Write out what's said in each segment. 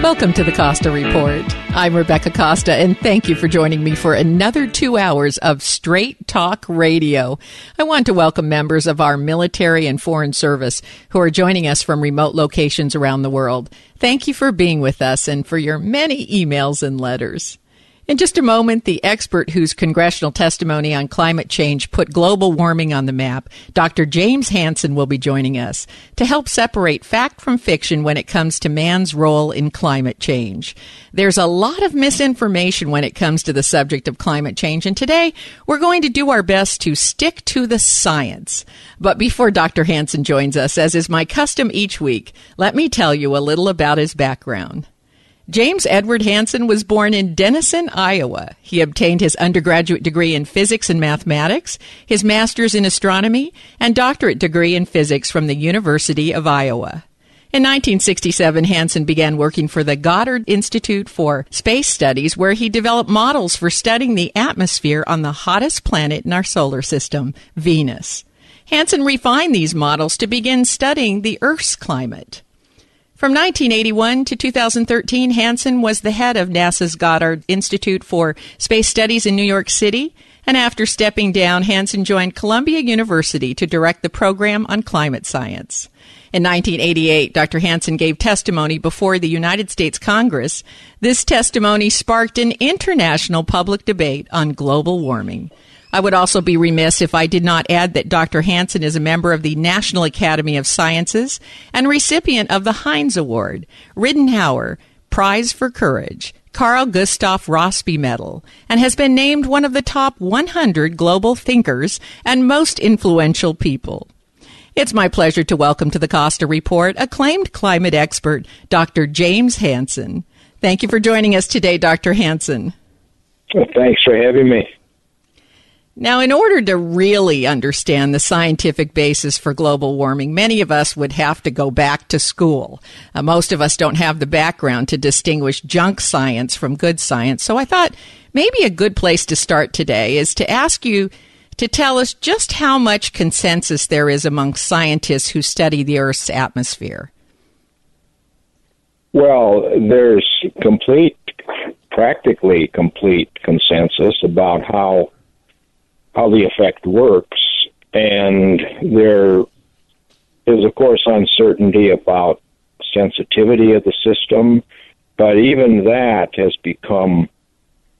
Welcome to the Costa Report. I'm Rebecca Costa, and thank you for joining me for another two hours of straight talk radio. I want to welcome members of our military and foreign service who are joining us from remote locations around the world. Thank you for being with us and for your many emails and letters. In just a moment, the expert whose congressional testimony on climate change put global warming on the map, Dr. James Hansen, will be joining us to help separate fact from fiction when it comes to man's role in climate change. There's a lot of misinformation when it comes to the subject of climate change, and today we're going to do our best to stick to the science. But before Dr. Hansen joins us, as is my custom each week, let me tell you a little about his background. James Edward Hansen was born in Denison, Iowa. He obtained his undergraduate degree in physics and mathematics, his master's in astronomy, and doctorate degree in physics from the University of Iowa. In 1967, Hansen began working for the Goddard Institute for Space Studies, where he developed models for studying the atmosphere on the hottest planet in our solar system, Venus. Hansen refined these models to begin studying the Earth's climate. From 1981 to 2013, Hansen was the head of NASA's Goddard Institute for Space Studies in New York City. And after stepping down, Hansen joined Columbia University to direct the program on climate science. In 1988, Dr. Hansen gave testimony before the United States Congress. This testimony sparked an international public debate on global warming. I would also be remiss if I did not add that Dr. Hansen is a member of the National Academy of Sciences and recipient of the Heinz Award, Ridenhour Prize for Courage, Carl Gustav Rossby Medal, and has been named one of the top 100 global thinkers and most influential people. It's my pleasure to welcome to the Costa Report acclaimed climate expert, Dr. James Hansen. Thank you for joining us today, Dr. Hansen. Thanks for having me. Now, in order to really understand the scientific basis for global warming, many of us would have to go back to school. Uh, most of us don't have the background to distinguish junk science from good science. So I thought maybe a good place to start today is to ask you to tell us just how much consensus there is among scientists who study the Earth's atmosphere. Well, there's complete, practically complete consensus about how how the effect works. And there is, of course, uncertainty about sensitivity of the system, but even that has become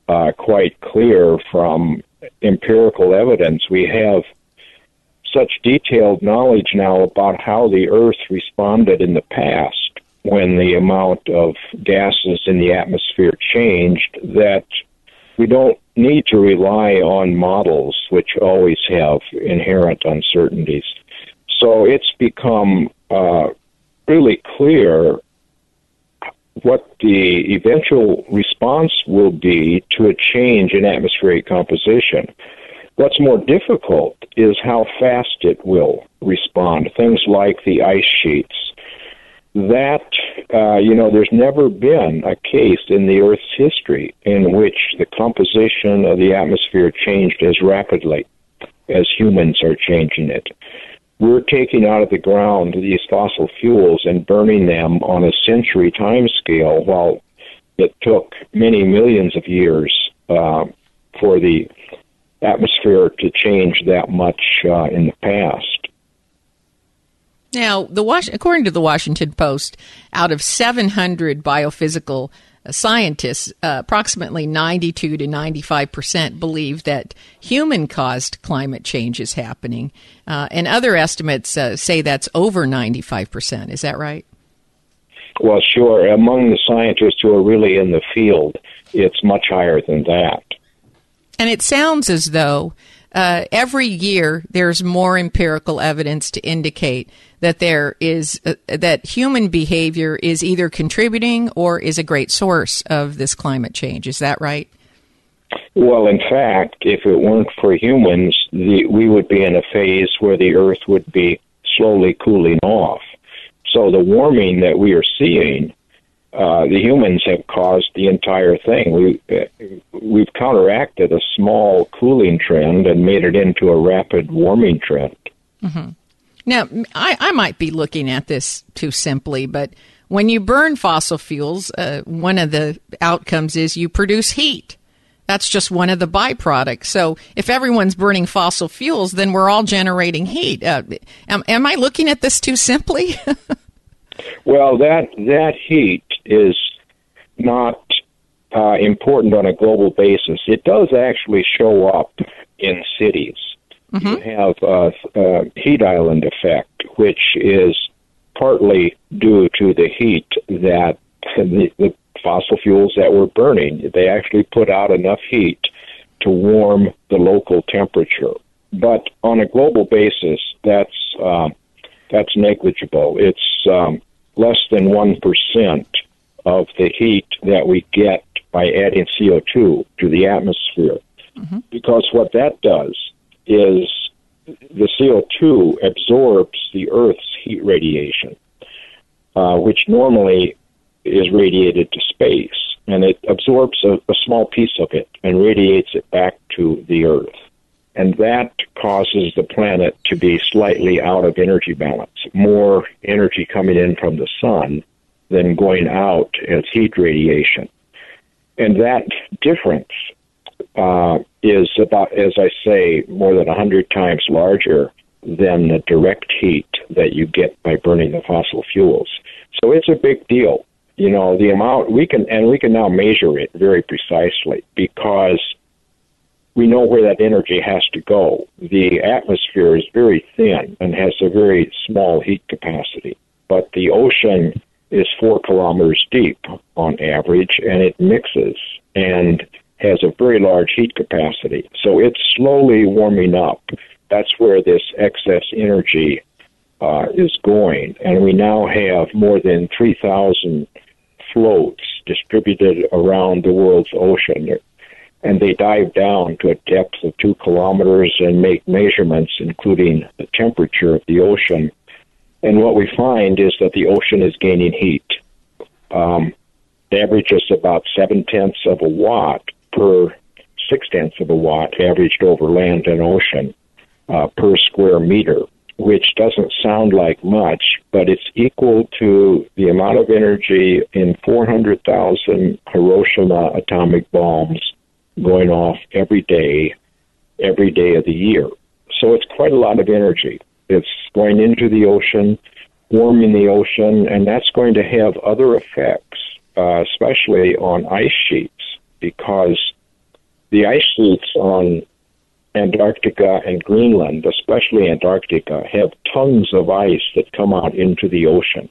uh, quite clear from empirical evidence. We have such detailed knowledge now about how the Earth responded in the past when the amount of gases in the atmosphere changed that we don't need to rely on models which always have inherent uncertainties. So it's become uh, really clear what the eventual response will be to a change in atmospheric composition. What's more difficult is how fast it will respond. Things like the ice sheets that uh, you know there's never been a case in the earth's history in which the composition of the atmosphere changed as rapidly as humans are changing it. We're taking out of the ground these fossil fuels and burning them on a century time scale while it took many millions of years uh, for the atmosphere to change that much uh, in the past now, the Was- according to the Washington Post, out of 700 biophysical scientists, uh, approximately 92 to 95 percent, believe that human caused climate change is happening. Uh, and other estimates uh, say that's over 95 percent. Is that right? Well, sure. Among the scientists who are really in the field, it's much higher than that. And it sounds as though uh, every year there's more empirical evidence to indicate that there is uh, that human behavior is either contributing or is a great source of this climate change. Is that right? Well, in fact, if it weren't for humans, the, we would be in a phase where the Earth would be slowly cooling off. So the warming that we are seeing uh, the humans have caused the entire thing. We uh, we've counteracted a small cooling trend and made it into a rapid warming trend. Mm-hmm. Now, I, I might be looking at this too simply, but when you burn fossil fuels, uh, one of the outcomes is you produce heat. That's just one of the byproducts. So if everyone's burning fossil fuels, then we're all generating heat. Uh, am, am I looking at this too simply? well, that that heat is not uh, important on a global basis. It does actually show up in cities. Mm-hmm. You have a, a heat island effect, which is partly due to the heat that the, the fossil fuels that we're burning. They actually put out enough heat to warm the local temperature. But on a global basis, that's uh, that's negligible. It's um, less than one percent of the heat that we get by adding CO2 to the atmosphere. Mm-hmm. Because what that does is the CO2 absorbs the Earth's heat radiation, uh, which normally is radiated to space, and it absorbs a, a small piece of it and radiates it back to the Earth. And that causes the planet to be slightly out of energy balance. More energy coming in from the sun than going out as heat radiation. And that difference uh, is about, as I say, more than 100 times larger than the direct heat that you get by burning the fossil fuels. So it's a big deal. You know, the amount we can, and we can now measure it very precisely because we know where that energy has to go. The atmosphere is very thin and has a very small heat capacity, but the ocean is four kilometers deep on average, and it mixes and has a very large heat capacity. So it's slowly warming up. That's where this excess energy uh, is going. And we now have more than 3,000 floats distributed around the world's ocean. And they dive down to a depth of two kilometers and make measurements, including the temperature of the ocean and what we find is that the ocean is gaining heat. Um, it averages about seven tenths of a watt per six tenths of a watt averaged over land and ocean uh, per square meter, which doesn't sound like much, but it's equal to the amount of energy in 400,000 Hiroshima atomic bombs going off every day, every day of the year. So it's quite a lot of energy. It's going into the ocean, warming the ocean, and that's going to have other effects, uh, especially on ice sheets, because the ice sheets on Antarctica and Greenland, especially Antarctica, have tons of ice that come out into the ocean.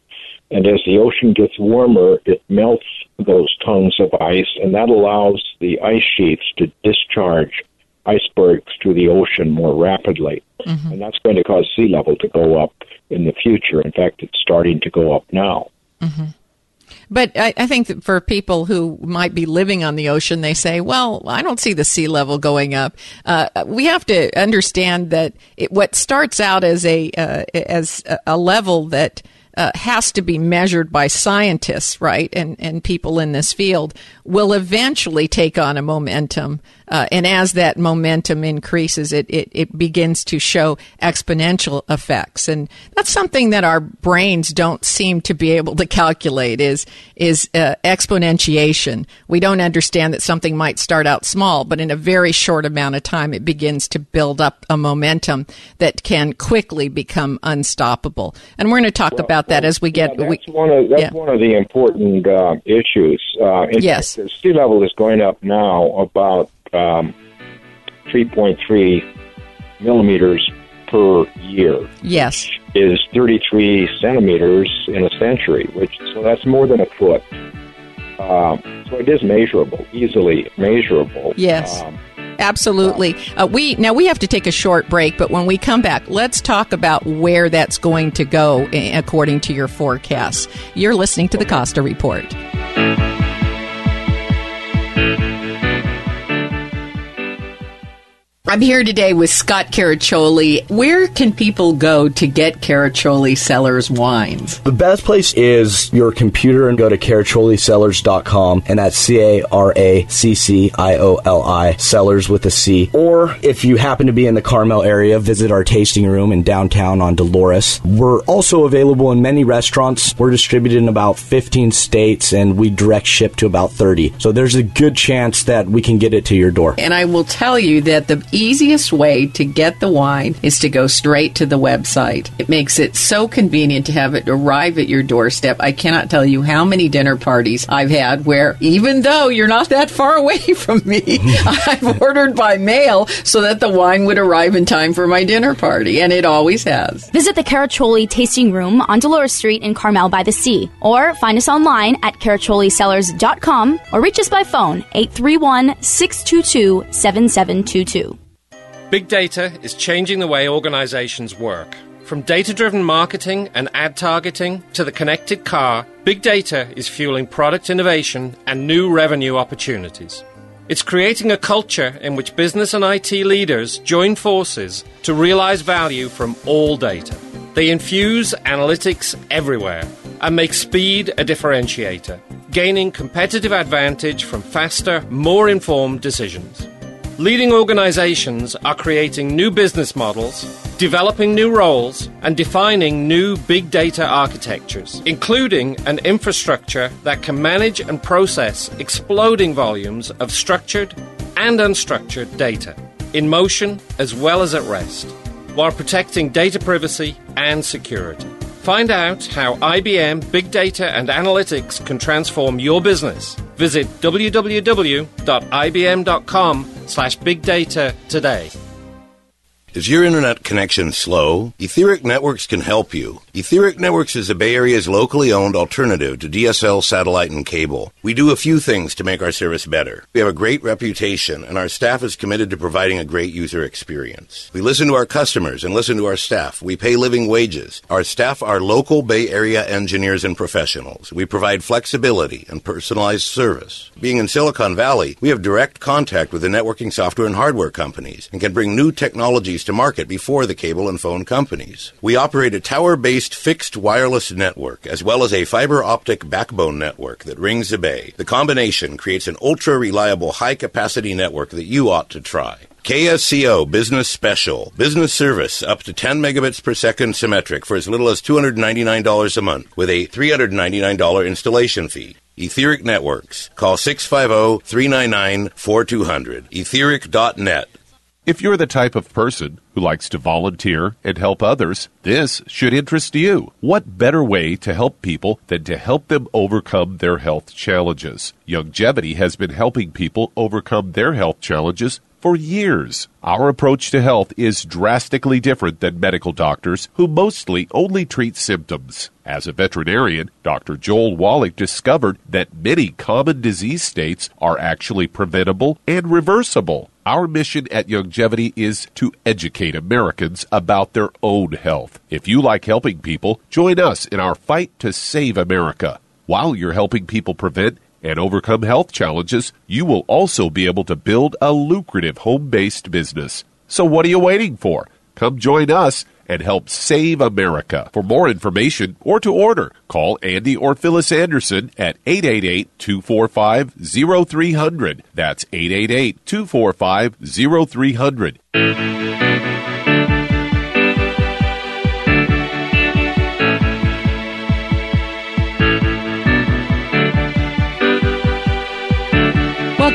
And as the ocean gets warmer, it melts those tons of ice, and that allows the ice sheets to discharge icebergs to the ocean more rapidly. Mm-hmm. And that's going to cause sea level to go up in the future. In fact, it's starting to go up now. Mm-hmm. But I, I, think that for people who might be living on the ocean, they say, well, I don't see the sea level going up. Uh, we have to understand that it, what starts out as a, uh, as a level that uh, has to be measured by scientists, right, and and people in this field will eventually take on a momentum Uh, and as that momentum increases, it, it, it begins to show exponential effects. And that's something that our brains don't seem to be able to calculate is, is uh, exponentiation. We don't understand that something might start out small, but in a very short amount of time, it begins to build up a momentum that can quickly become unstoppable. And we're going to talk well, about that as we get. Yeah, that's we, one of that's yeah. one of the important uh, issues. Uh, yes, the sea level is going up now about um, 3.3 millimeters per year. Yes. Is 33 centimeters in a century, which so that's more than a foot. Uh, so it is measurable, easily measurable. Yes. Um, Absolutely. Uh, we now we have to take a short break, but when we come back, let's talk about where that's going to go according to your forecasts. You're listening to the Costa Report. I'm here today with Scott Caraccioli. Where can people go to get Caraccioli Cellars wines? The best place is your computer and go to caracciolicellars.com and that's C A R A C C I O L I Cellars with a C. Or if you happen to be in the Carmel area, visit our tasting room in downtown on Dolores. We're also available in many restaurants. We're distributed in about 15 states and we direct ship to about 30. So there's a good chance that we can get it to your door. And I will tell you that the easiest way to get the wine is to go straight to the website. It makes it so convenient to have it arrive at your doorstep. I cannot tell you how many dinner parties I've had where, even though you're not that far away from me, I've ordered by mail so that the wine would arrive in time for my dinner party, and it always has. Visit the Caraccioli Tasting Room on Dolores Street in Carmel by the Sea, or find us online at caracciolicellars.com or reach us by phone 831 622 7722. Big data is changing the way organizations work. From data driven marketing and ad targeting to the connected car, big data is fueling product innovation and new revenue opportunities. It's creating a culture in which business and IT leaders join forces to realize value from all data. They infuse analytics everywhere and make speed a differentiator, gaining competitive advantage from faster, more informed decisions. Leading organizations are creating new business models, developing new roles, and defining new big data architectures, including an infrastructure that can manage and process exploding volumes of structured and unstructured data, in motion as well as at rest, while protecting data privacy and security. Find out how IBM Big Data and Analytics can transform your business. Visit www.ibm.com slash big data today. Is your internet connection slow? Etheric Networks can help you. Etheric Networks is the Bay Area's locally owned alternative to DSL satellite and cable. We do a few things to make our service better. We have a great reputation, and our staff is committed to providing a great user experience. We listen to our customers and listen to our staff. We pay living wages. Our staff are local Bay Area engineers and professionals. We provide flexibility and personalized service. Being in Silicon Valley, we have direct contact with the networking software and hardware companies and can bring new technologies to market before the cable and phone companies. We operate a tower based fixed wireless network as well as a fiber optic backbone network that rings the bay. The combination creates an ultra reliable high capacity network that you ought to try. KSCO Business Special. Business service up to 10 megabits per second symmetric for as little as $299 a month with a $399 installation fee. Etheric Networks. Call 650-399-4200. Etheric.net. If you're the type of person who likes to volunteer and help others, this should interest you. What better way to help people than to help them overcome their health challenges? Longevity has been helping people overcome their health challenges for years. Our approach to health is drastically different than medical doctors who mostly only treat symptoms. As a veterinarian, Dr. Joel Wallach discovered that many common disease states are actually preventable and reversible. Our mission at Longevity is to educate Americans about their own health. If you like helping people, join us in our fight to save America. While you're helping people prevent and overcome health challenges, you will also be able to build a lucrative home based business. So, what are you waiting for? Come join us and help save America. For more information or to order, call Andy or Phyllis Anderson at 888-245-0300. That's 888-245-0300.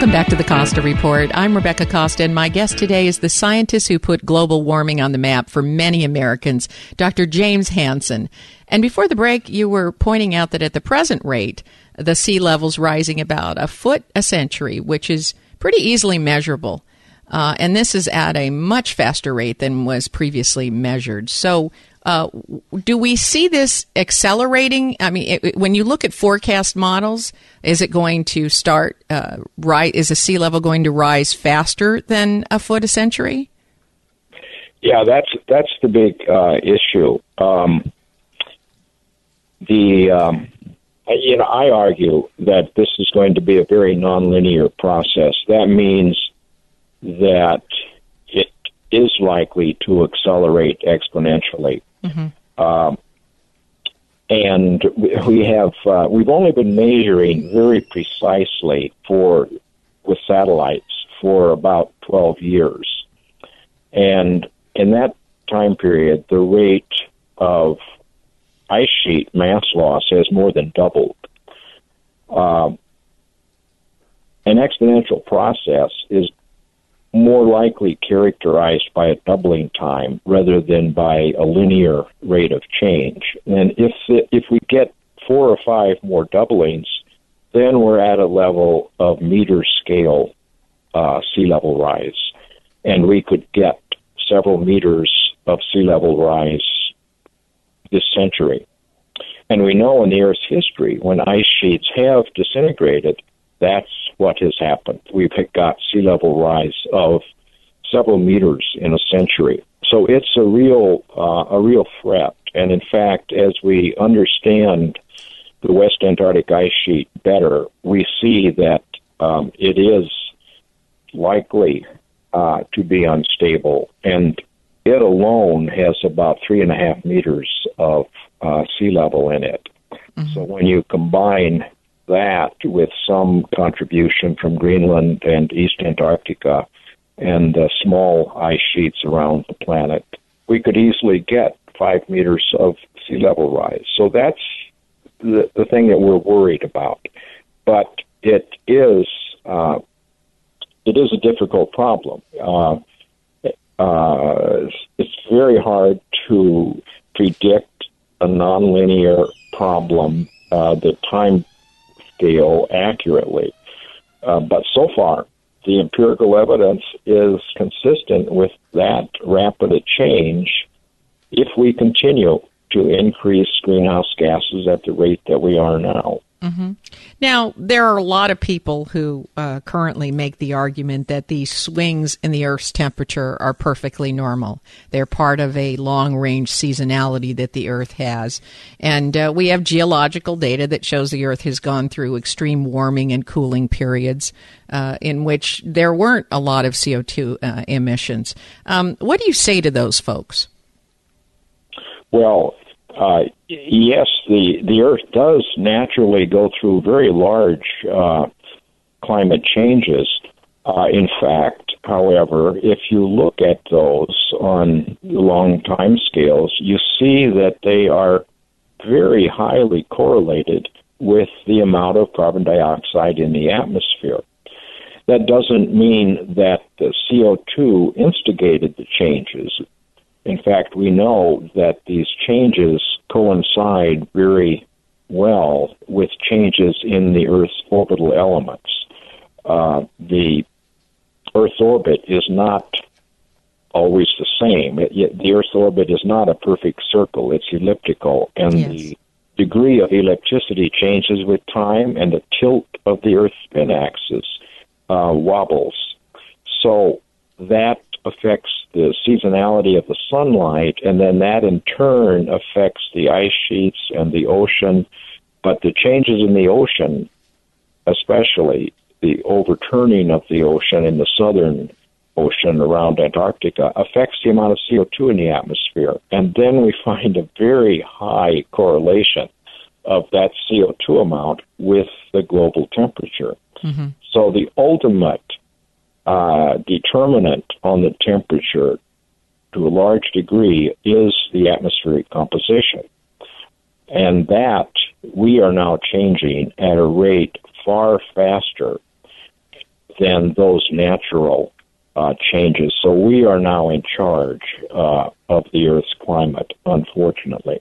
Welcome back to the Costa Report. I'm Rebecca Costa, and my guest today is the scientist who put global warming on the map for many Americans, Dr. James Hansen. And before the break, you were pointing out that at the present rate, the sea level's rising about a foot a century, which is pretty easily measurable. Uh, and this is at a much faster rate than was previously measured. So, uh, do we see this accelerating? I mean, it, when you look at forecast models, is it going to start uh, right? Is the sea level going to rise faster than a foot a century? Yeah, that's that's the big uh, issue. Um, the um, you know, I argue that this is going to be a very nonlinear process. That means that it is likely to accelerate exponentially. Mm-hmm. Um, and we have uh, we've only been measuring very precisely for with satellites for about 12 years, and in that time period, the rate of ice sheet mass loss has more than doubled. Um, an exponential process is more likely characterized by a doubling time rather than by a linear rate of change. And if if we get four or five more doublings, then we're at a level of meter scale uh, sea level rise, and we could get several meters of sea level rise this century. And we know in the Earth's history, when ice sheets have disintegrated, that's what has happened. We've got sea level rise of several meters in a century. So it's a real uh, a real threat. And in fact, as we understand the West Antarctic ice sheet better, we see that um, it is likely uh, to be unstable, and it alone has about three and a half meters of uh, sea level in it. Mm-hmm. So when you combine that with some contribution from Greenland and East Antarctica and uh, small ice sheets around the planet, we could easily get five meters of sea level rise. So that's the, the thing that we're worried about. But it is uh, it is a difficult problem. Uh, uh, it's very hard to predict a nonlinear problem. Uh, the time scale accurately. Uh, but so far, the empirical evidence is consistent with that rapid a change if we continue to increase greenhouse gases at the rate that we are now. Mm-hmm. Now, there are a lot of people who uh, currently make the argument that these swings in the Earth's temperature are perfectly normal. They're part of a long range seasonality that the Earth has. And uh, we have geological data that shows the Earth has gone through extreme warming and cooling periods uh, in which there weren't a lot of CO2 uh, emissions. Um, what do you say to those folks? Well, uh, yes, the the Earth does naturally go through very large uh, climate changes. Uh, in fact, however, if you look at those on long time scales, you see that they are very highly correlated with the amount of carbon dioxide in the atmosphere. That doesn't mean that the CO2 instigated the changes. In fact, we know that these changes coincide very well with changes in the Earth's orbital elements. Uh, the Earth's orbit is not always the same. It, it, the Earth's orbit is not a perfect circle, it's elliptical, and yes. the degree of ellipticity changes with time, and the tilt of the Earth's spin axis uh, wobbles. So that affects the seasonality of the sunlight, and then that in turn affects the ice sheets and the ocean. But the changes in the ocean, especially the overturning of the ocean in the southern ocean around Antarctica affects the amount of CO2 in the atmosphere. And then we find a very high correlation of that CO2 amount with the global temperature. Mm-hmm. So the ultimate uh, determinant on the temperature to a large degree is the atmospheric composition. And that we are now changing at a rate far faster than those natural uh, changes. So we are now in charge uh, of the Earth's climate, unfortunately.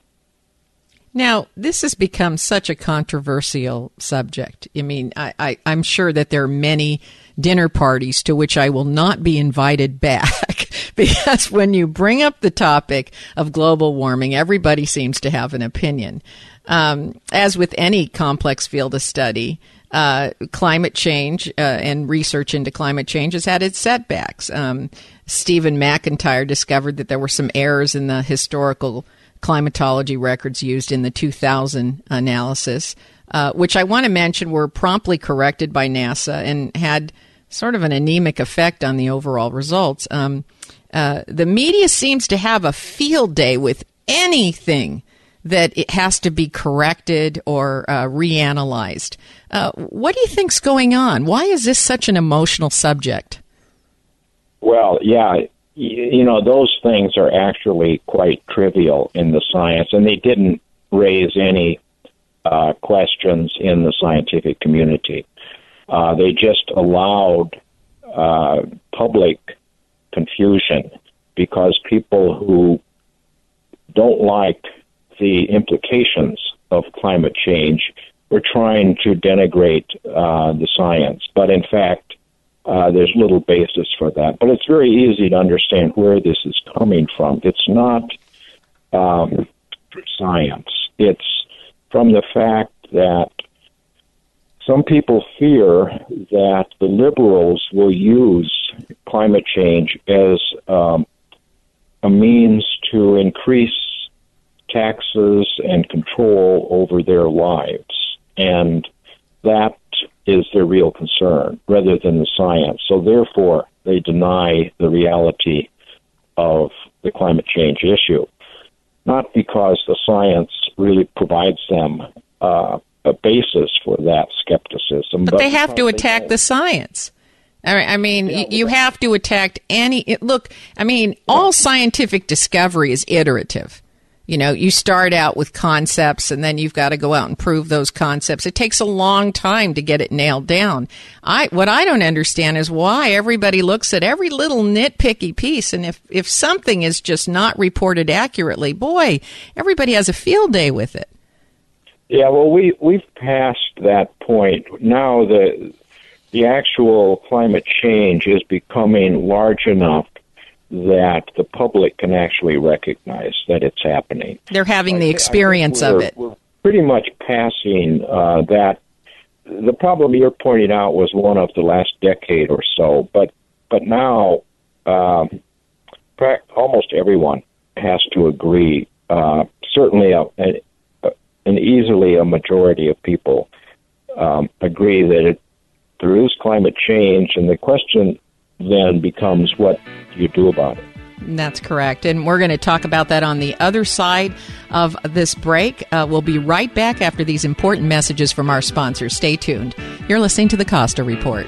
Now, this has become such a controversial subject. I mean, I, I, I'm sure that there are many dinner parties to which I will not be invited back because when you bring up the topic of global warming, everybody seems to have an opinion. Um, as with any complex field of study, uh, climate change uh, and research into climate change has had its setbacks. Um, Stephen McIntyre discovered that there were some errors in the historical climatology records used in the 2000 analysis, uh, which I want to mention were promptly corrected by NASA and had sort of an anemic effect on the overall results. Um, uh, the media seems to have a field day with anything that it has to be corrected or uh, reanalyzed. Uh, what do you think's going on? Why is this such an emotional subject? Well, yeah, you know, those things are actually quite trivial in the science, and they didn't raise any uh, questions in the scientific community. Uh, they just allowed uh, public confusion because people who don't like the implications of climate change were trying to denigrate uh, the science. But in fact, uh, there's little basis for that. But it's very easy to understand where this is coming from. It's not um, science, it's from the fact that some people fear that the liberals will use climate change as um, a means to increase taxes and control over their lives. And that is their real concern rather than the science. So therefore, they deny the reality of the climate change issue. Not because the science really provides them uh, a basis for that skepticism. But, but they have to attack the science. I mean, yeah, you have to attack any. Look, I mean, all scientific discovery is iterative. You know, you start out with concepts and then you've got to go out and prove those concepts. It takes a long time to get it nailed down. I, what I don't understand is why everybody looks at every little nitpicky piece. And if, if something is just not reported accurately, boy, everybody has a field day with it. Yeah, well, we, we've passed that point. Now the, the actual climate change is becoming large enough that the public can actually recognize that it's happening. They're having the experience of it. We're pretty much passing uh, that. The problem you're pointing out was one of the last decade or so, but but now um, almost everyone has to agree. Uh, certainly, a, a, and easily a majority of people um, agree that it, there is climate change, and the question then becomes what you do about it? That's correct. And we're going to talk about that on the other side of this break. Uh, we'll be right back after these important messages from our sponsors. Stay tuned. You're listening to the Costa Report.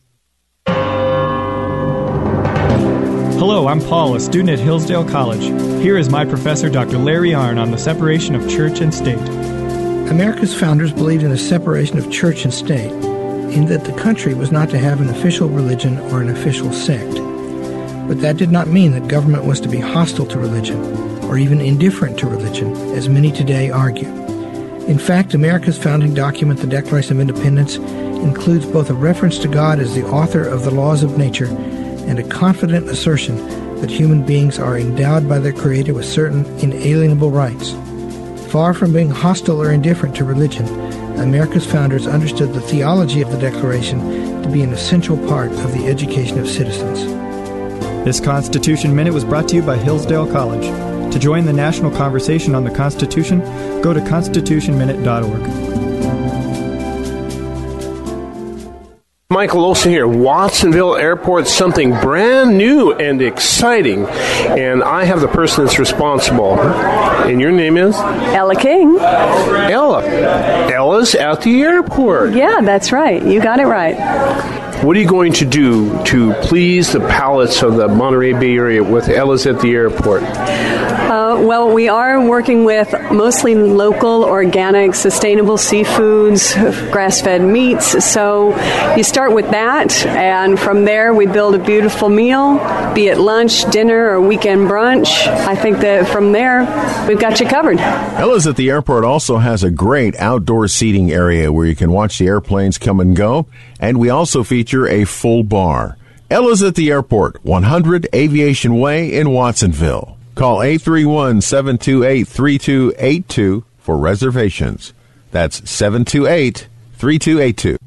Hello, I'm Paul, a student at Hillsdale College. Here is my professor, Dr. Larry Arnn, on the separation of church and state. America's founders believed in a separation of church and state, in that the country was not to have an official religion or an official sect. But that did not mean that government was to be hostile to religion, or even indifferent to religion, as many today argue. In fact, America's founding document, the Declaration of Independence, includes both a reference to God as the author of the laws of nature and a confident assertion that human beings are endowed by their Creator with certain inalienable rights. Far from being hostile or indifferent to religion, America's founders understood the theology of the Declaration to be an essential part of the education of citizens. This Constitution Minute was brought to you by Hillsdale College. To join the national conversation on the Constitution, go to constitutionminute.org. Michael Olson here. Watsonville Airport, something brand new and exciting. And I have the person that's responsible. And your name is? Ella King. Ella. Ella's at the airport. Yeah, that's right. You got it right. What are you going to do to please the palates of the Monterey Bay Area with Ella's at the airport? Uh, well, we are working with mostly local, organic, sustainable seafoods, grass fed meats. So you start with that, and from there we build a beautiful meal, be it lunch, dinner, or weekend brunch. I think that from there we've got you covered. Ella's at the airport also has a great outdoor seating area where you can watch the airplanes come and go, and we also feature a full bar. Ella's at the airport, 100 Aviation Way in Watsonville. Call 831 728 3282 for reservations. That's 728 3282.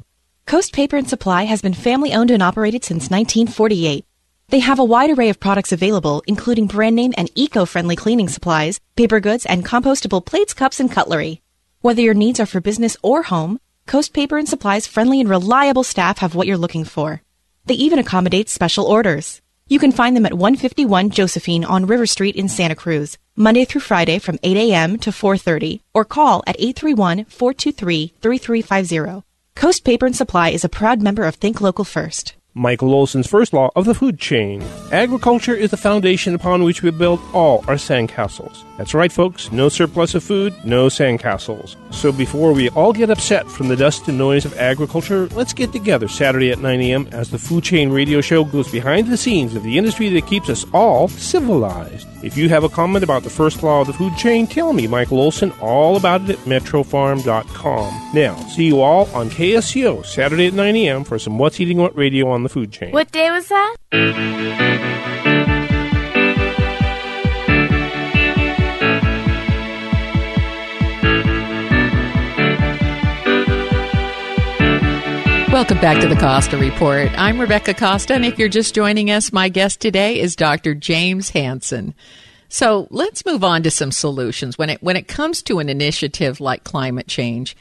Coast Paper and Supply has been family owned and operated since 1948. They have a wide array of products available, including brand name and eco friendly cleaning supplies, paper goods, and compostable plates, cups, and cutlery. Whether your needs are for business or home, Coast Paper and Supply's friendly and reliable staff have what you're looking for. They even accommodate special orders. You can find them at 151 Josephine on River Street in Santa Cruz, Monday through Friday from 8 a.m. to 4.30, or call at 831-423-3350. Coast Paper and Supply is a proud member of Think Local First. Michael Olson's first law of the food chain. Agriculture is the foundation upon which we build all our sandcastles. That's right, folks. No surplus of food, no sandcastles. So before we all get upset from the dust and noise of agriculture, let's get together Saturday at 9 a.m. as the Food Chain Radio Show goes behind the scenes of the industry that keeps us all civilized. If you have a comment about the first law of the food chain, tell me, Michael Olson, all about it at metrofarm.com. Now, see you all on KSCO Saturday at 9 a.m. for some What's Eating What Radio on the food chain. What day was that? Welcome back to the Costa Report. I'm Rebecca Costa, and if you're just joining us, my guest today is Dr. James Hansen. So let's move on to some solutions. When it when it comes to an initiative like climate change,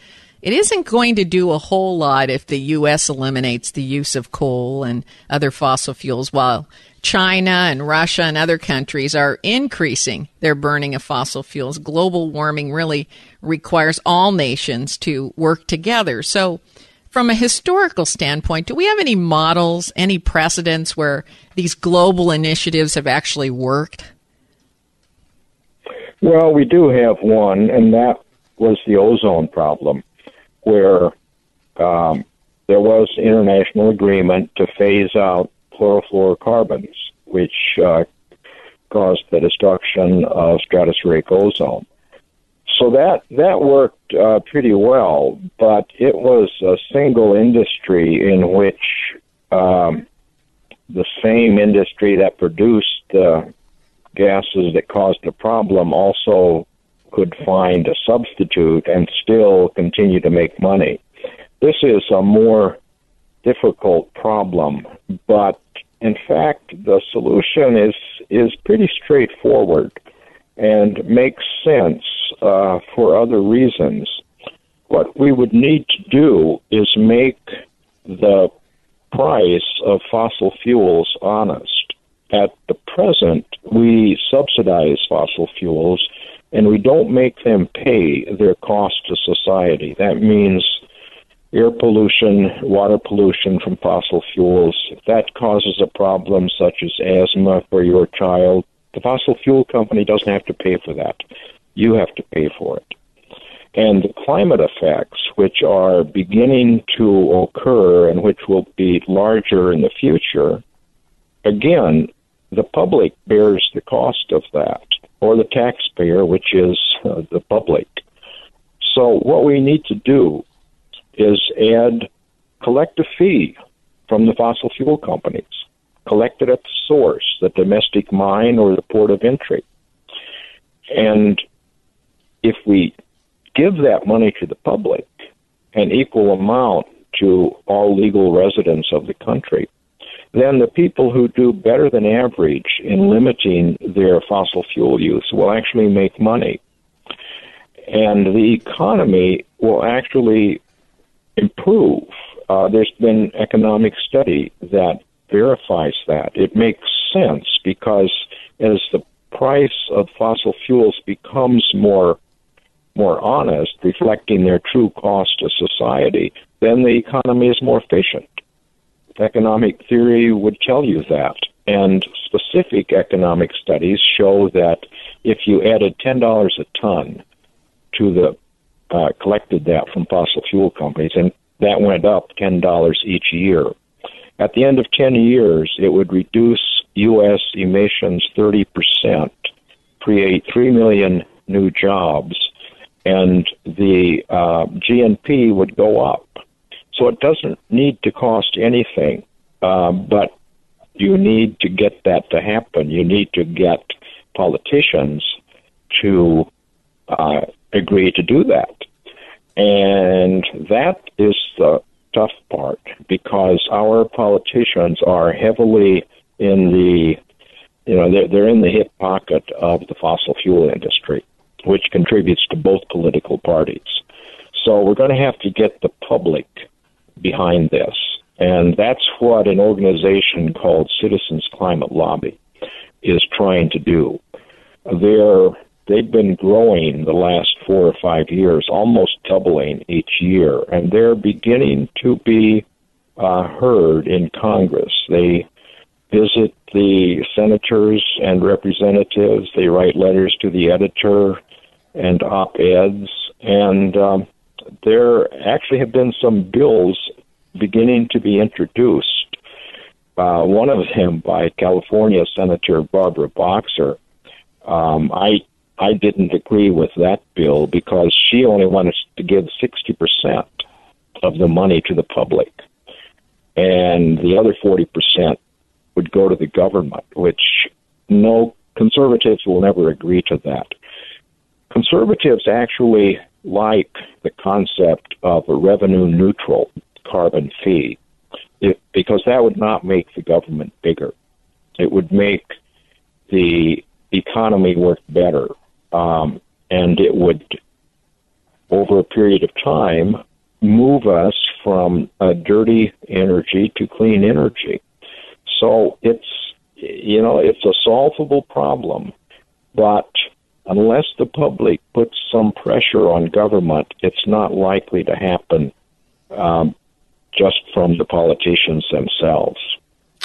it isn't going to do a whole lot if the U.S. eliminates the use of coal and other fossil fuels, while China and Russia and other countries are increasing their burning of fossil fuels. Global warming really requires all nations to work together. So from a historical standpoint, do we have any models, any precedents where these global initiatives have actually worked? Well, we do have one, and that was the ozone problem, where um, there was international agreement to phase out chlorofluorocarbons, which uh, caused the destruction of stratospheric ozone. So that that worked uh, pretty well, but it was a single industry in which um, the same industry that produced the gases that caused the problem also could find a substitute and still continue to make money. This is a more difficult problem, but in fact, the solution is is pretty straightforward and makes sense uh, for other reasons. What we would need to do is make the price of fossil fuels honest. At the present, we subsidize fossil fuels and we don't make them pay their cost to society. That means air pollution, water pollution from fossil fuels. If that causes a problem such as asthma for your child, the fossil fuel company doesn't have to pay for that. You have to pay for it. And the climate effects, which are beginning to occur and which will be larger in the future, again, the public bears the cost of that, or the taxpayer, which is uh, the public. So, what we need to do is add collect a fee from the fossil fuel companies, collect it at the source, the domestic mine or the port of entry. And if we give that money to the public, an equal amount to all legal residents of the country, then the people who do better than average in limiting their fossil fuel use will actually make money. And the economy will actually improve. Uh, there's been economic study that verifies that. It makes sense because as the price of fossil fuels becomes more more honest, reflecting their true cost to society, then the economy is more efficient. Economic theory would tell you that. And specific economic studies show that if you added $10 a ton to the uh, collected that from fossil fuel companies, and that went up $10 each year. At the end of 10 years, it would reduce U.S. emissions 30%, create 3 million new jobs, and the uh, GNP would go up. So it doesn't need to cost anything, uh, but you need to get that to happen. You need to get politicians to uh, agree to do that. And that is the tough part because our politicians are heavily in the, you know, they're, they're in the hip pocket of the fossil fuel industry, which contributes to both political parties. So we're going to have to get the public behind this. And that's what an organization called Citizens Climate Lobby is trying to do. They're they've been growing the last four or five years, almost doubling each year, and they're beginning to be uh, heard in Congress. They visit the senators and representatives. They write letters to the editor and op-eds, and um, there actually have been some bills beginning to be introduced. Uh, one of them by California Senator Barbara Boxer. Um, I I didn't agree with that bill because she only wanted to give 60% of the money to the public. And the other 40% would go to the government, which no conservatives will never agree to that. Conservatives actually like the concept of a revenue neutral carbon fee it, because that would not make the government bigger. It would make the economy work better um, and it would, over a period of time, move us from a dirty energy to clean energy. So it's, you know, it's a solvable problem, but unless the public puts some pressure on government, it's not likely to happen um, just from the politicians themselves.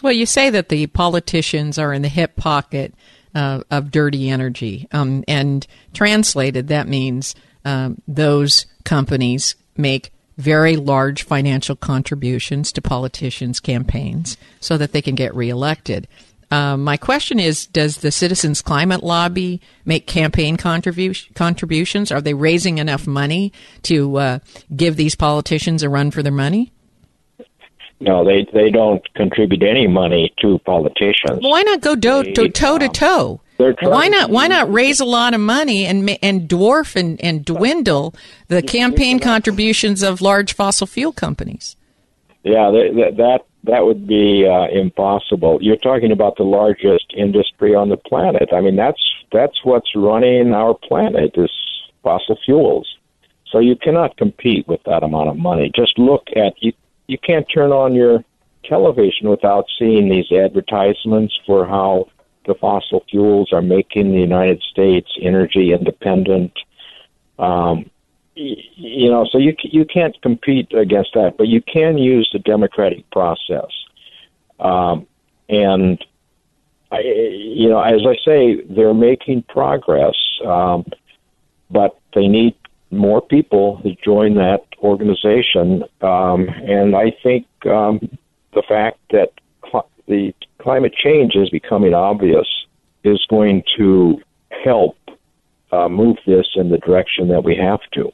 Well, you say that the politicians are in the hip pocket uh, of dirty energy. Um, and translated, that means um, those companies make very large financial contributions to politicians' campaigns so that they can get reelected. Um, my question is Does the Citizens Climate Lobby make campaign contribu- contributions? Are they raising enough money to uh, give these politicians a run for their money? No, they they don't contribute any money to politicians. Why not go do, to, toe to toe? Why not? Why not raise a lot of money and and dwarf and, and dwindle the campaign contributions of large fossil fuel companies? Yeah, that that that would be uh, impossible. You're talking about the largest industry on the planet. I mean, that's that's what's running our planet is fossil fuels. So you cannot compete with that amount of money. Just look at you. You can't turn on your television without seeing these advertisements for how the fossil fuels are making the United States energy independent. Um, you know, so you you can't compete against that, but you can use the democratic process. Um, and I, you know, as I say, they're making progress, um, but they need more people to join that organization. Um, and I think um, the fact that cl- the climate change is becoming obvious is going to help uh, move this in the direction that we have to.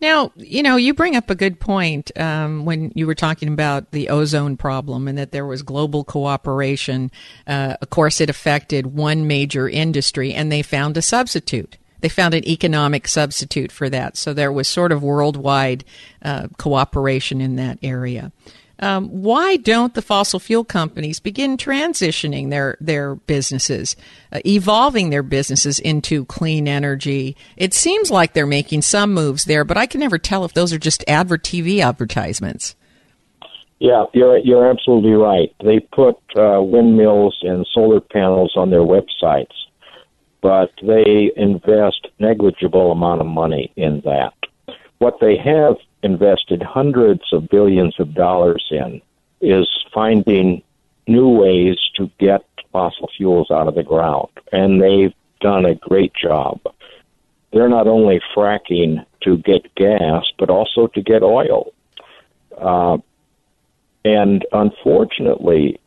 Now, you know, you bring up a good point um, when you were talking about the ozone problem and that there was global cooperation. Uh, of course, it affected one major industry, and they found a substitute. They found an economic substitute for that. So there was sort of worldwide uh, cooperation in that area. Um, why don't the fossil fuel companies begin transitioning their their businesses, uh, evolving their businesses into clean energy? It seems like they're making some moves there, but I can never tell if those are just advert TV advertisements. Yeah, you're you're absolutely right. They put uh, windmills and solar panels on their websites, but they invest negligible amount of money in that. What they have invested hundreds of billions of dollars in is finding new ways to get fossil fuels out of the ground. And they've done a great job. They're not only fracking to get gas, but also to get oil. Uh, and unfortunately,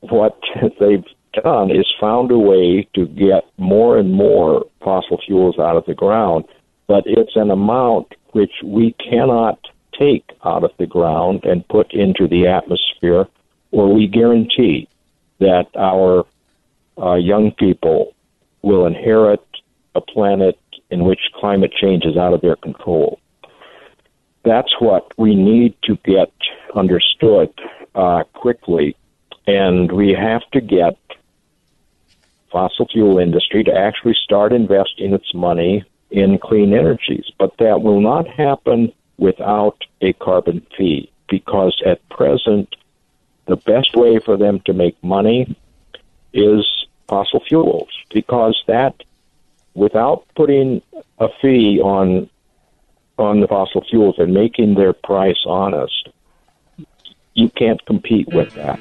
what they've done is found a way to get more and more fossil fuels out of the ground, but it's an amount which we cannot take out of the ground and put into the atmosphere, or we guarantee that our uh, young people will inherit a planet in which climate change is out of their control. That's what we need to get understood uh, quickly, and we have to get fossil fuel industry to actually start investing its money in clean energies. But that will not happen without a carbon fee because at present, the best way for them to make money is fossil fuels because that without putting a fee on on the fossil fuels and making their price honest you can't compete with that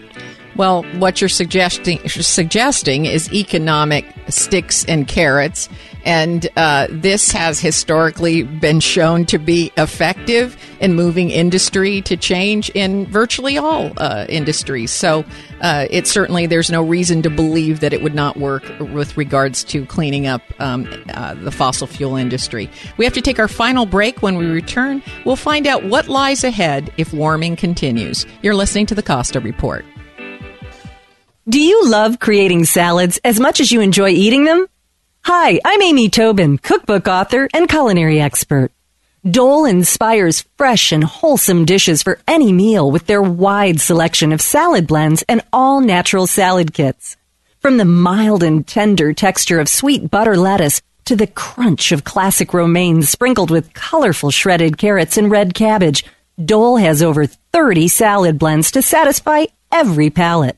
well, what you're suggesting suggesting is economic sticks and carrots, and uh, this has historically been shown to be effective in moving industry to change in virtually all uh, industries. So, uh, it certainly there's no reason to believe that it would not work with regards to cleaning up um, uh, the fossil fuel industry. We have to take our final break. When we return, we'll find out what lies ahead if warming continues. You're listening to the Costa Report. Do you love creating salads as much as you enjoy eating them? Hi, I'm Amy Tobin, cookbook author and culinary expert. Dole inspires fresh and wholesome dishes for any meal with their wide selection of salad blends and all natural salad kits. From the mild and tender texture of sweet butter lettuce to the crunch of classic romaine sprinkled with colorful shredded carrots and red cabbage, Dole has over 30 salad blends to satisfy every palate.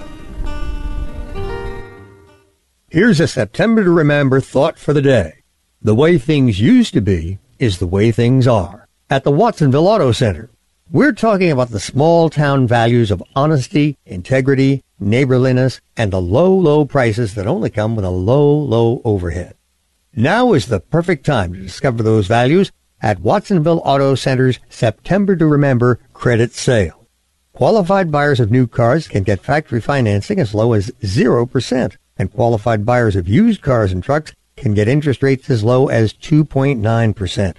Here's a September to Remember thought for the day. The way things used to be is the way things are. At the Watsonville Auto Center, we're talking about the small town values of honesty, integrity, neighborliness, and the low, low prices that only come with a low, low overhead. Now is the perfect time to discover those values at Watsonville Auto Center's September to Remember credit sale. Qualified buyers of new cars can get factory financing as low as 0%, and qualified buyers of used cars and trucks can get interest rates as low as 2.9%.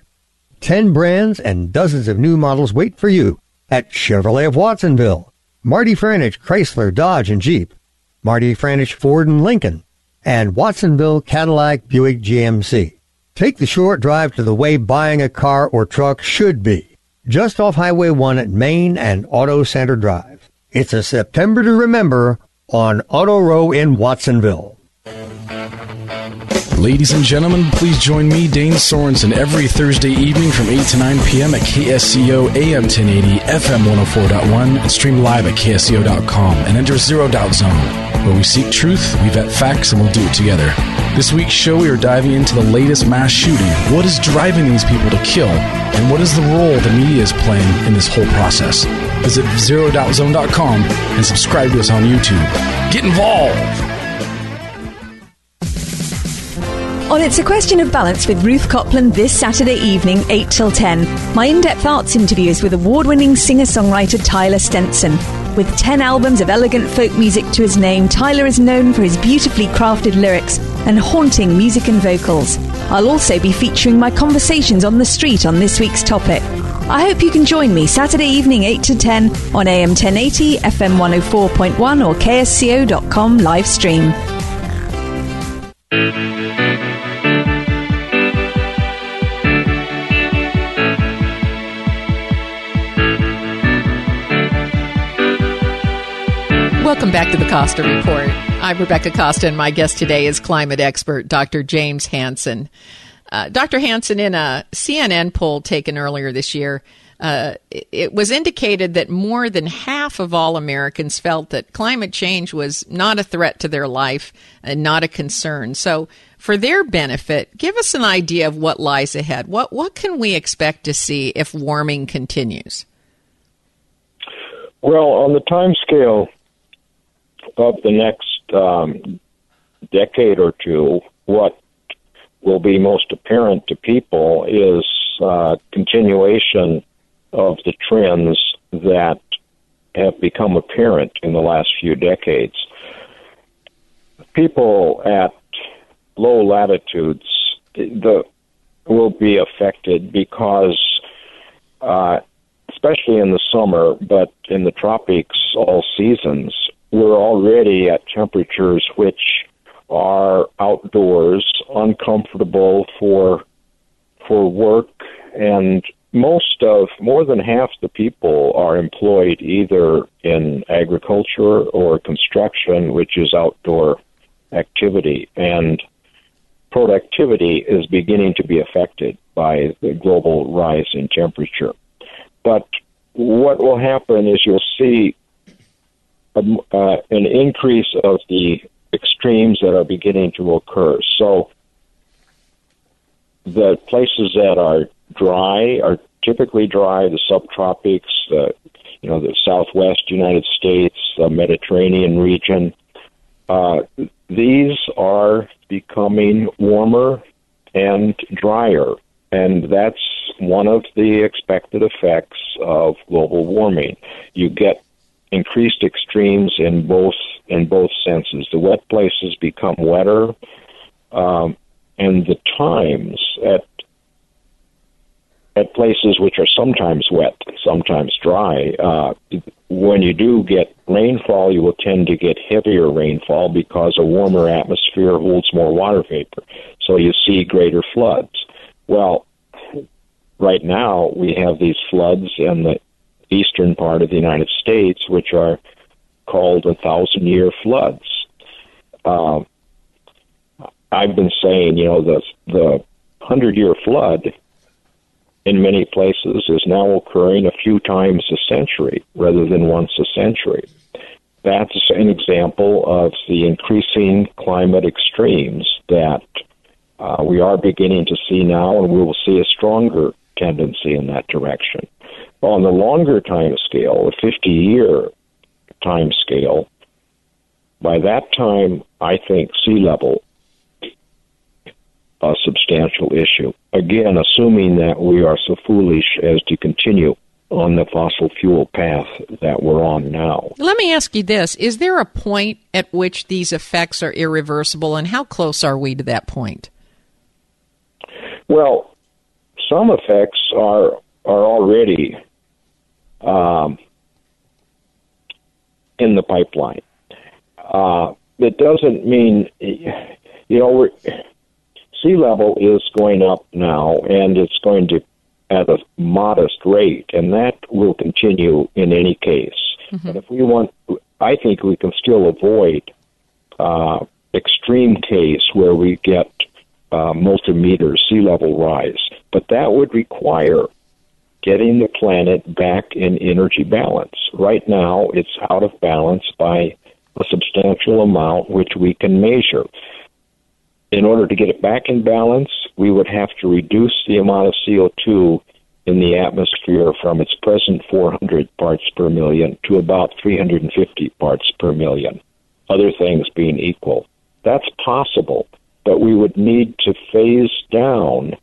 Ten brands and dozens of new models wait for you at Chevrolet of Watsonville, Marty Franich Chrysler, Dodge, and Jeep, Marty Franich Ford and Lincoln, and Watsonville Cadillac Buick GMC. Take the short drive to the way buying a car or truck should be, just off Highway 1 at Main and Auto Center Drive. It's a September to remember on Auto Row in Watsonville. Ladies and gentlemen, please join me, Dane Sorensen, every Thursday evening from 8 to 9 p.m. at KSCO AM 1080, FM 104.1, and stream live at KSCO.com and enter Zero Doubt Zone, where we seek truth, we vet facts, and we'll do it together. This week's show, we are diving into the latest mass shooting. What is driving these people to kill? And what is the role the media is playing in this whole process? Visit ZeroDoubtZone.com and subscribe to us on YouTube. Get involved! On It's a Question of Balance with Ruth Copland this Saturday evening, 8 till 10. My in depth arts interviews with award winning singer songwriter Tyler Stenson. With 10 albums of elegant folk music to his name, Tyler is known for his beautifully crafted lyrics and haunting music and vocals. I'll also be featuring my conversations on the street on this week's topic. I hope you can join me Saturday evening 8 to 10 on AM 1080, FM 104.1 or KSCO.com live stream. Back to the Costa Report. I'm Rebecca Costa, and my guest today is climate expert Dr. James Hansen. Uh, Dr. Hansen, in a CNN poll taken earlier this year, uh, it was indicated that more than half of all Americans felt that climate change was not a threat to their life and not a concern. So, for their benefit, give us an idea of what lies ahead. What what can we expect to see if warming continues? Well, on the time scale of the next um, decade or two, what will be most apparent to people is uh, continuation of the trends that have become apparent in the last few decades. People at low latitudes the, will be affected because, uh, especially in the summer, but in the tropics all seasons, we're already at temperatures which are outdoors, uncomfortable for for work, and most of more than half the people are employed either in agriculture or construction, which is outdoor activity, and productivity is beginning to be affected by the global rise in temperature. But what will happen is you'll see a, uh, an increase of the extremes that are beginning to occur. So the places that are dry are typically dry, the subtropics, the you know the Southwest United States, the Mediterranean region. Uh, these are becoming warmer and drier, and that's one of the expected effects of global warming. You get increased extremes in both in both senses. The wet places become wetter, um, and the times at at places which are sometimes wet, sometimes dry, uh, when you do get rainfall, you will tend to get heavier rainfall because a warmer atmosphere holds more water vapor. So you see greater floods. Well, right now we have these floods in the eastern part of the United States, which are called a thousand year floods. Uh, I've been saying, you know, the the hundred year flood in many places is now occurring a few times a century rather than once a century. That's an example of the increasing climate extremes that uh, we are beginning to see now, and we will see a stronger tendency in that direction. On the longer time scale, the 50 year time scale, by that time, I think sea level a substantial issue. Again, assuming that we are so foolish as to continue on the fossil fuel path that we're on now. Let me ask you this Is there a point at which these effects are irreversible, and how close are we to that point? Well, some effects are are already um, in the pipeline. Uh, it doesn't mean, you know, we're sea level is going up now, and it's going to at a modest rate, and that will continue in any case. Mm-hmm. But if we want, I think we can still avoid uh, extreme case where we get uh, multimeter sea level rise, but that would require getting the planet back in energy balance. Right now, it's out of balance by a substantial amount, which we can measure in order to get it back in balance, we would have to reduce the amount of CO2 in the atmosphere from its present 400 parts per million to about 350 parts per million, other things being equal. That's possible, but we would need to phase down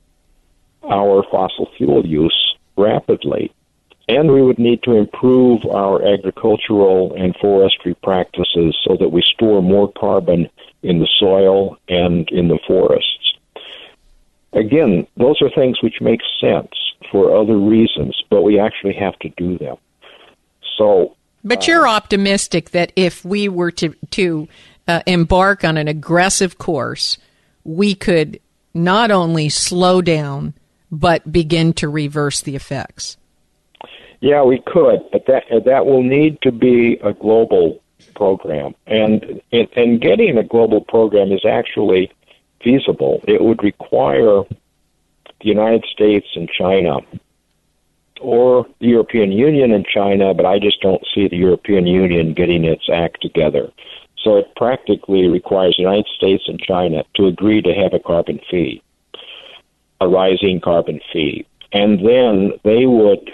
our fossil fuel use rapidly. And we would need to improve our agricultural and forestry practices so that we store more carbon in the soil and in the forests. Again, those are things which make sense for other reasons, but we actually have to do them. So, but you're uh, optimistic that if we were to to uh, embark on an aggressive course, we could not only slow down but begin to reverse the effects. Yeah, we could, but that uh, that will need to be a global program. And, and getting a global program is actually feasible. It would require the United States and China or the European Union and China, but I just don't see the European Union getting its act together. So it practically requires the United States and China to agree to have a carbon fee, a rising carbon fee. And then they would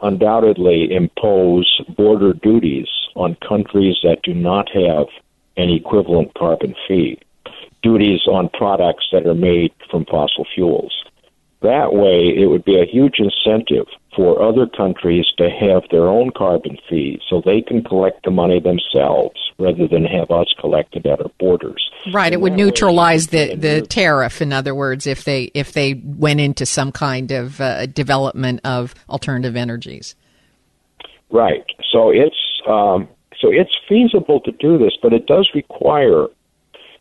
undoubtedly impose border duties on countries that do not have an equivalent carbon fee, duties on products that are made from fossil fuels. That way, it would be a huge incentive for other countries to have their own carbon fee so they can collect the money themselves rather than have us collect it at our borders. Right, it would neutralize the, the tariff in other words if they if they went into some kind of uh, development of alternative energies. Right. So it's um, so it's feasible to do this, but it does require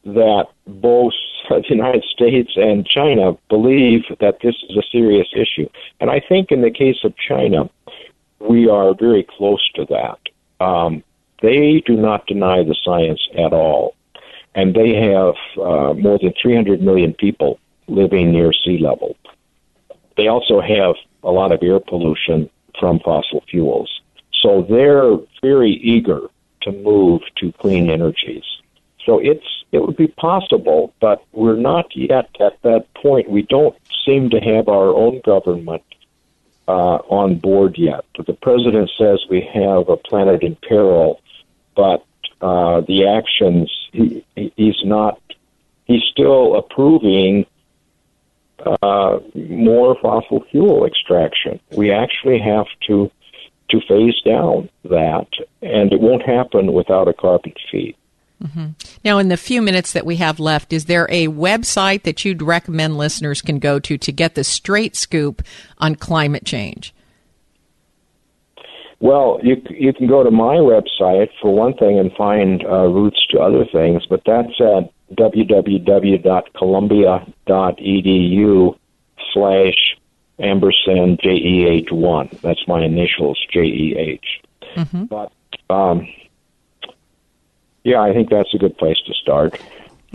that both the United States and China believe that this is a serious issue. And I think in the case of China, we are very close to that. Um, they do not deny the science at all. And they have uh, more than 300 million people living near sea level. They also have a lot of air pollution from fossil fuels. So they're very eager to move to clean energies. So it's it would be possible, but we're not yet at that point. We don't seem to have our own government uh, on board yet. The president says we have a planet in peril, but uh, the actions he, he's not. He's still approving uh, more fossil fuel extraction. We actually have to to phase down that, and it won't happen without a carbon fee. Mm-hmm. Now, in the few minutes that we have left, is there a website that you'd recommend listeners can go to to get the straight scoop on climate change? Well, you you can go to my website for one thing and find uh, routes to other things, but that's at www.columbia.edu slash ampersand JEH one. That's my initials JEH. Mm-hmm. But um, yeah, I think that's a good place to start.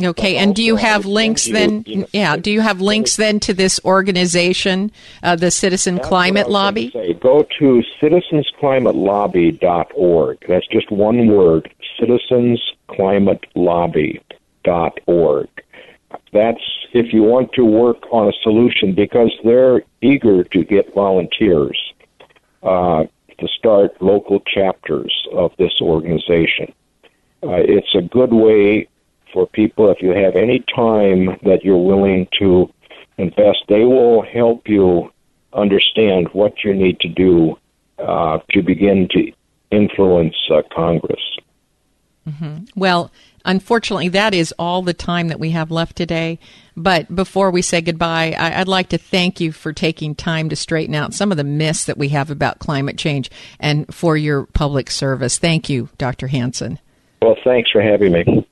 Okay, and do you have links then? Yeah, do you have links then to this organization, uh, the Citizen That's Climate Lobby? Say. Go to citizensclimatelobby.org. That's just one word, citizensclimatelobby.org. That's if you want to work on a solution because they're eager to get volunteers uh, to start local chapters of this organization. Uh, it's a good way for people, if you have any time that you're willing to invest, they will help you understand what you need to do uh, to begin to influence uh, Congress. Mm-hmm. Well, unfortunately, that is all the time that we have left today. But before we say goodbye, I, would like to thank you for taking time to straighten out some of the myths that we have about climate change and for your public service. Thank you, Dr. Hansen. Well, thanks for having me.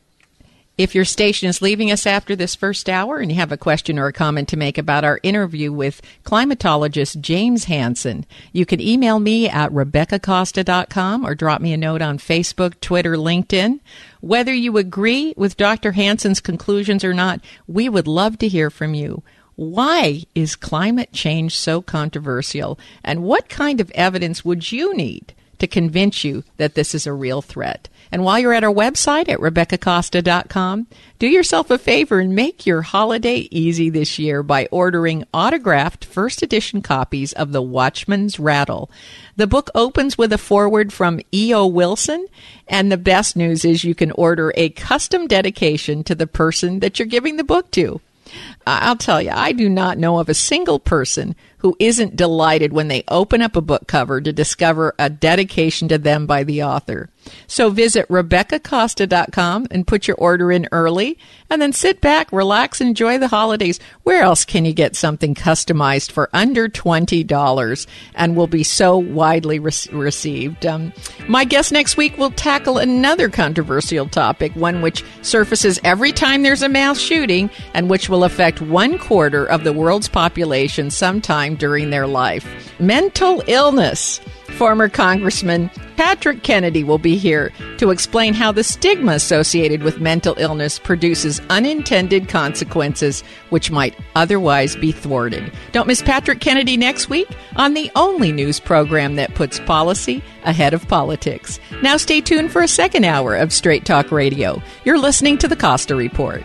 If your station is leaving us after this first hour and you have a question or a comment to make about our interview with climatologist James Hansen, you can email me at RebeccaCosta.com or drop me a note on Facebook, Twitter, LinkedIn. Whether you agree with Dr. Hansen's conclusions or not, we would love to hear from you. Why is climate change so controversial? And what kind of evidence would you need to convince you that this is a real threat? And while you're at our website at RebeccaCosta.com, do yourself a favor and make your holiday easy this year by ordering autographed first edition copies of The Watchman's Rattle. The book opens with a foreword from E.O. Wilson, and the best news is you can order a custom dedication to the person that you're giving the book to. I'll tell you, I do not know of a single person who isn't delighted when they open up a book cover to discover a dedication to them by the author. So visit RebeccaCosta.com and put your order in early and then sit back, relax, enjoy the holidays. Where else can you get something customized for under $20 and will be so widely re- received? Um, my guest next week will tackle another controversial topic, one which surfaces every time there's a mass shooting and which will affect one quarter of the world's population sometime during their life mental illness. Former Congressman Patrick Kennedy will be here to explain how the stigma associated with mental illness produces unintended consequences which might otherwise be thwarted. Don't miss Patrick Kennedy next week on the only news program that puts policy ahead of politics. Now stay tuned for a second hour of Straight Talk Radio. You're listening to the Costa Report.